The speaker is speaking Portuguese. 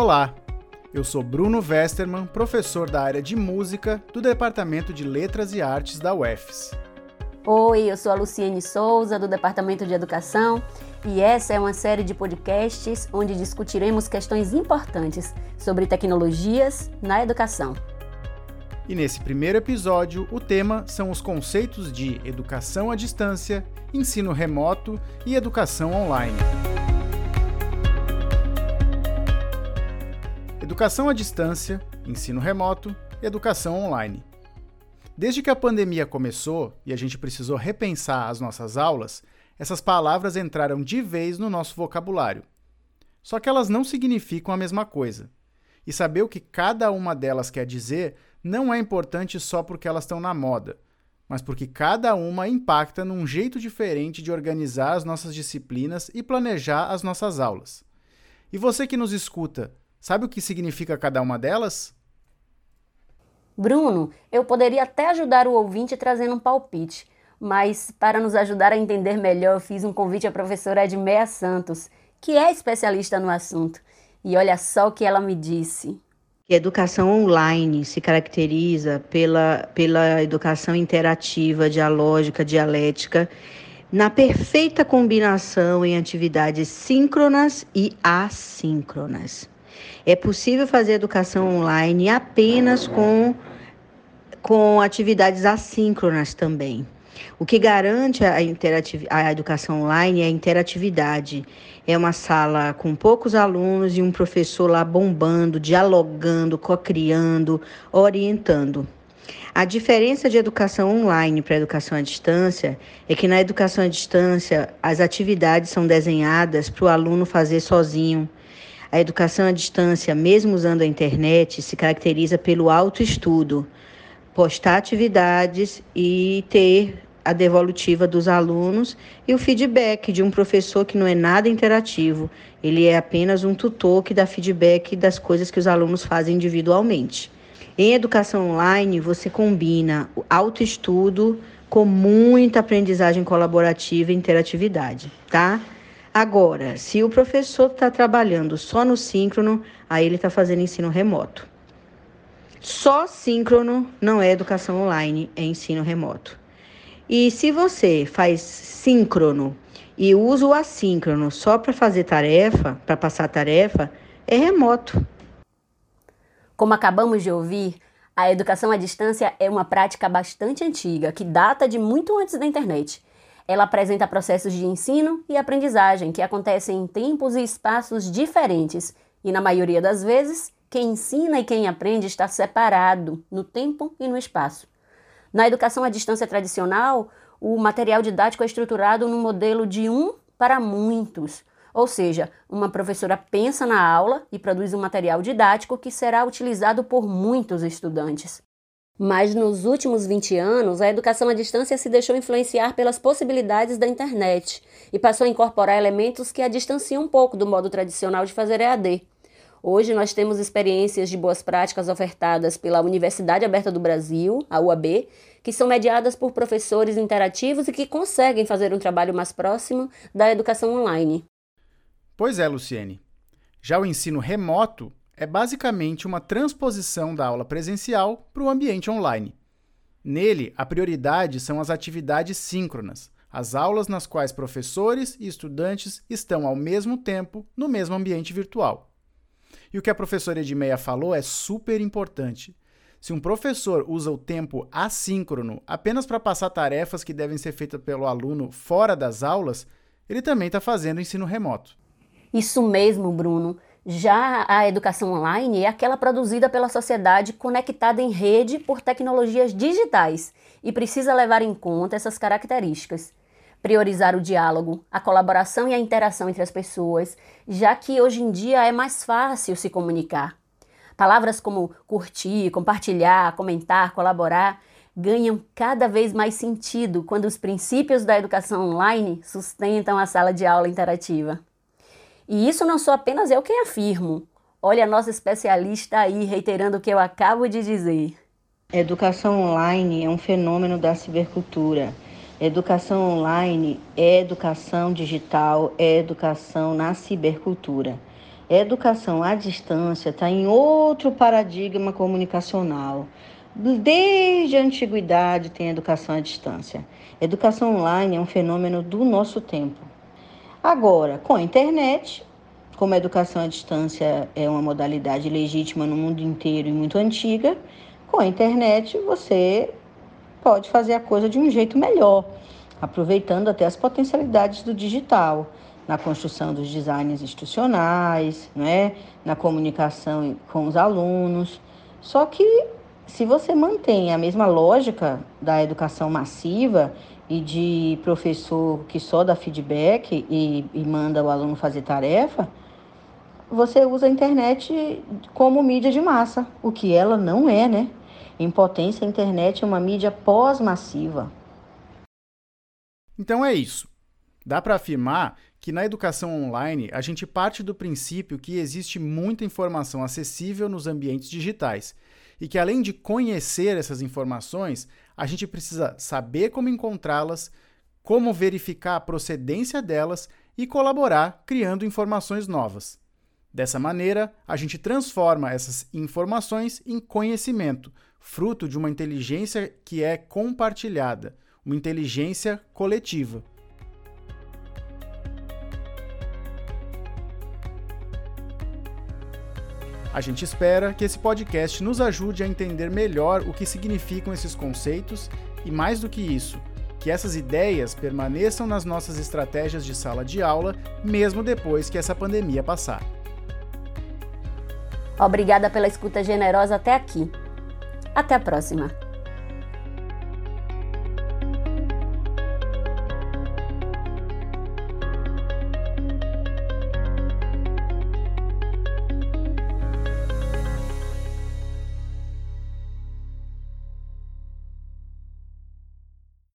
Olá, eu sou Bruno Westerman, professor da área de música do Departamento de Letras e Artes da UFES. Oi, eu sou a Luciene Souza, do Departamento de Educação, e essa é uma série de podcasts onde discutiremos questões importantes sobre tecnologias na educação. E nesse primeiro episódio, o tema são os conceitos de educação à distância, ensino remoto e educação online. Educação à distância, ensino remoto, educação online. Desde que a pandemia começou e a gente precisou repensar as nossas aulas, essas palavras entraram de vez no nosso vocabulário. Só que elas não significam a mesma coisa. E saber o que cada uma delas quer dizer não é importante só porque elas estão na moda, mas porque cada uma impacta num jeito diferente de organizar as nossas disciplinas e planejar as nossas aulas. E você que nos escuta, sabe o que significa cada uma delas? Bruno, eu poderia até ajudar o ouvinte trazendo um palpite, mas para nos ajudar a entender melhor, eu fiz um convite à professora Edmeia Santos, que é especialista no assunto. E olha só o que ela me disse. A educação online se caracteriza pela, pela educação interativa, dialógica, dialética, na perfeita combinação em atividades síncronas e assíncronas. É possível fazer educação online apenas com, com atividades assíncronas também. O que garante a, a educação online é a interatividade. É uma sala com poucos alunos e um professor lá bombando, dialogando, co-criando, orientando. A diferença de educação online para educação à distância é que na educação à distância as atividades são desenhadas para o aluno fazer sozinho, a educação à distância, mesmo usando a internet, se caracteriza pelo autoestudo, postar atividades e ter a devolutiva dos alunos e o feedback de um professor que não é nada interativo, ele é apenas um tutor que dá feedback das coisas que os alunos fazem individualmente. Em educação online, você combina o autoestudo com muita aprendizagem colaborativa e interatividade, tá? Agora, se o professor está trabalhando só no síncrono, aí ele está fazendo ensino remoto. Só síncrono não é educação online, é ensino remoto. E se você faz síncrono e usa o assíncrono só para fazer tarefa, para passar tarefa, é remoto. Como acabamos de ouvir, a educação à distância é uma prática bastante antiga, que data de muito antes da internet. Ela apresenta processos de ensino e aprendizagem que acontecem em tempos e espaços diferentes, e na maioria das vezes, quem ensina e quem aprende está separado no tempo e no espaço. Na educação à distância tradicional, o material didático é estruturado num modelo de um para muitos, ou seja, uma professora pensa na aula e produz um material didático que será utilizado por muitos estudantes. Mas nos últimos 20 anos, a educação à distância se deixou influenciar pelas possibilidades da internet e passou a incorporar elementos que a distanciam um pouco do modo tradicional de fazer EAD. Hoje nós temos experiências de boas práticas ofertadas pela Universidade Aberta do Brasil, a UAB, que são mediadas por professores interativos e que conseguem fazer um trabalho mais próximo da educação online. Pois é, Luciene. Já o ensino remoto é basicamente uma transposição da aula presencial para o ambiente online. Nele, a prioridade são as atividades síncronas, as aulas nas quais professores e estudantes estão ao mesmo tempo no mesmo ambiente virtual. E o que a professora Edmeia falou é super importante. Se um professor usa o tempo assíncrono apenas para passar tarefas que devem ser feitas pelo aluno fora das aulas, ele também está fazendo ensino remoto. Isso mesmo, Bruno. Já a educação online é aquela produzida pela sociedade conectada em rede por tecnologias digitais e precisa levar em conta essas características. Priorizar o diálogo, a colaboração e a interação entre as pessoas, já que hoje em dia é mais fácil se comunicar. Palavras como curtir, compartilhar, comentar, colaborar ganham cada vez mais sentido quando os princípios da educação online sustentam a sala de aula interativa. E isso não sou apenas eu quem afirmo. Olha a nossa especialista aí reiterando o que eu acabo de dizer. Educação online é um fenômeno da cibercultura. Educação online é educação digital, é educação na cibercultura. Educação à distância está em outro paradigma comunicacional. Desde a antiguidade tem educação à distância. Educação online é um fenômeno do nosso tempo. Agora, com a internet, como a educação à distância é uma modalidade legítima no mundo inteiro e muito antiga, com a internet você pode fazer a coisa de um jeito melhor, aproveitando até as potencialidades do digital na construção dos designs institucionais, né, na comunicação com os alunos. Só que se você mantém a mesma lógica da educação massiva e de professor que só dá feedback e, e manda o aluno fazer tarefa, você usa a internet como mídia de massa, o que ela não é, né? Em potência, a internet é uma mídia pós-massiva. Então é isso. Dá para afirmar que na educação online a gente parte do princípio que existe muita informação acessível nos ambientes digitais e que além de conhecer essas informações, a gente precisa saber como encontrá-las, como verificar a procedência delas e colaborar criando informações novas. Dessa maneira, a gente transforma essas informações em conhecimento, fruto de uma inteligência que é compartilhada, uma inteligência coletiva. A gente espera que esse podcast nos ajude a entender melhor o que significam esses conceitos e, mais do que isso, que essas ideias permaneçam nas nossas estratégias de sala de aula, mesmo depois que essa pandemia passar. Obrigada pela escuta generosa até aqui. Até a próxima!